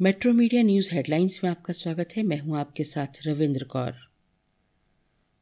Metro media news headlines में आपका स्वागत है। मैं हूँ आपके साथ रविंद्र कौर।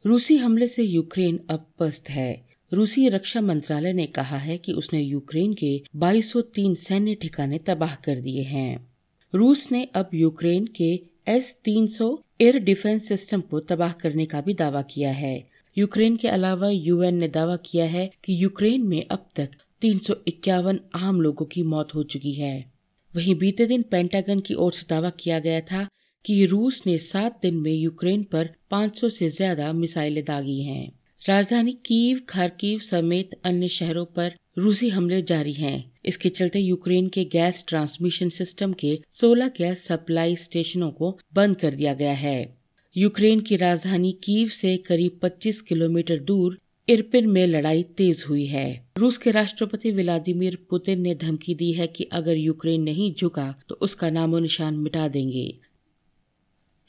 रूसी हमले से यूक्रेन अब पस्त है। रूसी रक्षा मंत्रालय ने कहा है कि उसने यूक्रेन के 2203 सैन्य ठिकाने तबाह कर दिए हैं। रूस ने अब यूक्रेन के एस 300 एयर डिफेंस सिस्टम को तबाह करने का भी दावा किया है। यूक्रेन के अलावा यूएन ने दावा किया है कि यूक्रेन में अब तक तीन सौ इक्यावन आम लोगों की मौत हो चुकी है। वहीं बीते दिन पेंटागन की ओर से दावा किया गया था कि रूस ने सात दिन में यूक्रेन पर 500 से ज़्यादा मिसाइलें दागी हैं। राजधानी कीव, खारकीव समेत अन्य शहरों पर रूसी हमले जारी हैं। इसके चलते यूक्रेन के गैस ट्रांसमिशन सिस्टम के 16 गैस सप्लाई स्टेशनों को बंद कर दिया गया है। यूक्रेन की राजधानी कीव से करीब 25 किलोमीटर दूर इरपिन में लड़ाई तेज हुई है। रूस के राष्ट्रपति व्लादिमीर पुतिन ने धमकी दी है कि अगर यूक्रेन नहीं झुका तो उसका नामो निशान मिटा देंगे।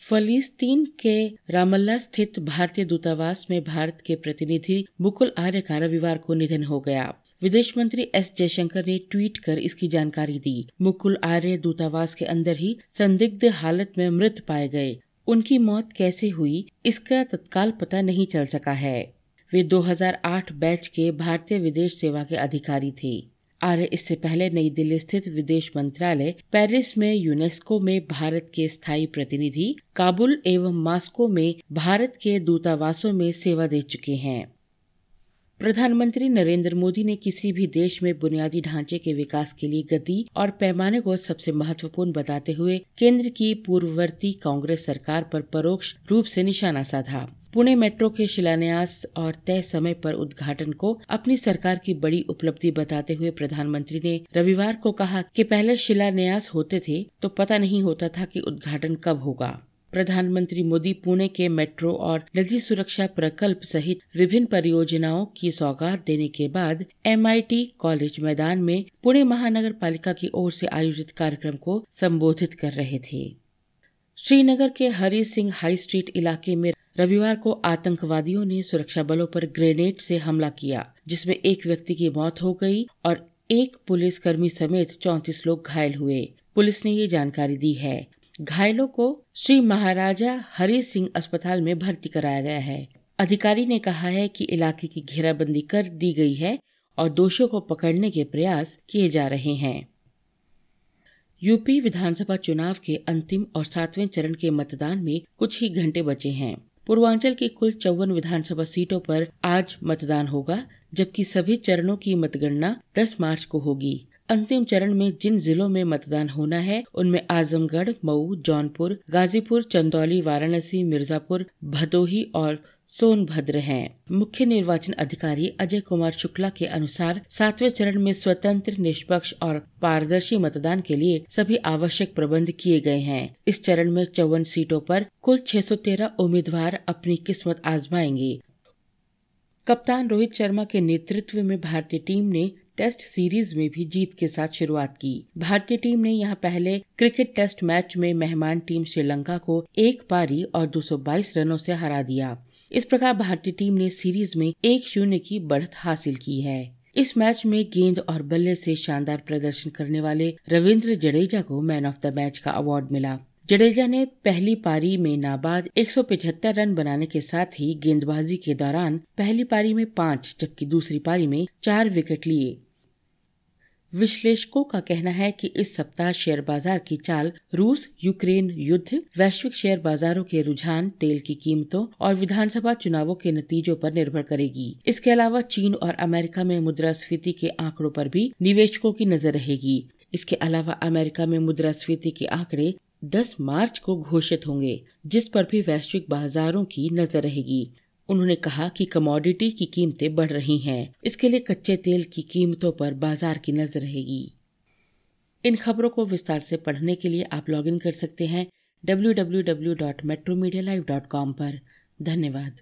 फलिस्तीन के रामल्ला स्थित भारतीय दूतावास में भारत के प्रतिनिधि मुकुल आर्य का रविवार को निधन हो गया। विदेश मंत्री एस जयशंकर ने ट्वीट कर इसकी जानकारी दी। मुकुल आर्य दूतावास के अंदर ही संदिग्ध हालत में मृत पाए गए। उनकी मौत कैसे हुई, इसका तत्काल पता नहीं चल सका है। वे 2008 बैच के भारतीय विदेश सेवा के अधिकारी थे। आर्य इससे पहले नई दिल्ली स्थित विदेश मंत्रालय पेरिस में यूनेस्को में भारत के स्थायी प्रतिनिधि, काबुल एवं मास्को में भारत के दूतावासों में सेवा दे चुके हैं। प्रधानमंत्री नरेंद्र मोदी ने किसी भी देश में बुनियादी ढांचे के विकास के लिए गति और पैमाने को सबसे महत्वपूर्ण बताते हुए केंद्र की पूर्ववर्ती कांग्रेस सरकार पर परोक्ष रूप से निशाना साधा। पुणे मेट्रो के शिलान्यास और तय समय पर उद्घाटन को अपनी सरकार की बड़ी उपलब्धि बताते हुए प्रधानमंत्री ने रविवार को कहा कि पहले शिलान्यास होते थे तो पता नहीं होता था कि उद्घाटन कब होगा। प्रधानमंत्री मोदी पुणे के मेट्रो और नदी सुरक्षा प्रकल्प सहित विभिन्न परियोजनाओं की सौगात देने के बाद एमआईटी कॉलेज मैदान में पुणे महानगर पालिका की ओर से आयोजित कार्यक्रम को संबोधित कर रहे थे। श्रीनगर के हरी सिंह हाई स्ट्रीट इलाके में रविवार को आतंकवादियों ने सुरक्षा बलों पर ग्रेनेड से हमला किया, जिसमें एक व्यक्ति की मौत हो गई और एक पुलिसकर्मी समेत चौंतीस लोग घायल हुए। पुलिस ने ये जानकारी दी है। घायलों को श्री महाराजा हरि सिंह अस्पताल में भर्ती कराया गया है। अधिकारी ने कहा है कि इलाके की घेराबंदी कर दी गई है और दोषियों को पकड़ने के प्रयास किए जा रहे हैं। यूपी विधानसभा चुनाव के अंतिम और सातवें चरण के मतदान में कुछ ही घंटे बचे हैं। पूर्वांचल की कुल चौवन विधानसभा सीटों पर आज मतदान होगा, जबकि सभी चरणों की मतगणना 10 मार्च को होगी। अंतिम चरण में जिन जिलों में मतदान होना है, उनमें आजमगढ़, मऊ, जौनपुर, गाजीपुर, चंदौली, वाराणसी, मिर्जापुर, भदोही और सोनभद्र हैं। मुख्य निर्वाचन अधिकारी अजय कुमार शुक्ला के अनुसार सातवें चरण में स्वतंत्र, निष्पक्ष और पारदर्शी मतदान के लिए सभी आवश्यक प्रबंध किए गए हैं। इस चरण में चौवन सीटों पर कुल 613 उम्मीदवार अपनी किस्मत आजमाएँगे। कप्तान रोहित शर्मा के नेतृत्व में भारतीय टीम ने टेस्ट सीरीज़ में भी जीत के साथ शुरुआत की। भारतीय टीम ने यहाँ पहले क्रिकेट टेस्ट मैच में मेहमान टीम श्रीलंका को एक पारी और 222 रनों से हरा दिया। इस प्रकार भारतीय टीम ने सीरीज़ में एक शून्य की बढ़त हासिल की है। इस मैच में गेंद और बल्ले से शानदार प्रदर्शन करने वाले रविंद्र जडेजा को मैन ऑफ़ द मैच का अवार्ड मिला। जडेजा ने पहली पारी में नाबाद 175 रन बनाने के साथ ही गेंदबाजी के दौरान पहली पारी में पाँच, जबकि दूसरी पारी में चार विकेट लिए। विश्लेषकों का कहना है कि इस सप्ताह शेयर बाज़ार की चाल रूस यूक्रेन युद्ध, वैश्विक शेयर बाजारों के रुझान, तेल की कीमतों और विधानसभा चुनावों के नतीजों पर निर्भर करेगी। इसके अलावा चीन और अमेरिका में मुद्रास्फीति के आंकड़ों पर भी निवेशकों की नज़र रहेगी। इसके अलावा अमेरिका में मुद्रास्फीति के आंकड़े 10 मार्च को घोषित होंगे, जिस पर भी वैश्विक बाजारों की नज़र रहेगी। उन्होंने कहा कि कमोडिटी की कीमतें बढ़ रही हैं। इसके लिए कच्चे तेल की कीमतों पर बाज़ार की नज़र रहेगी। इन खबरों को विस्तार से पढ़ने के लिए आप लॉगिन कर सकते हैं डब्ल्यू पर। धन्यवाद।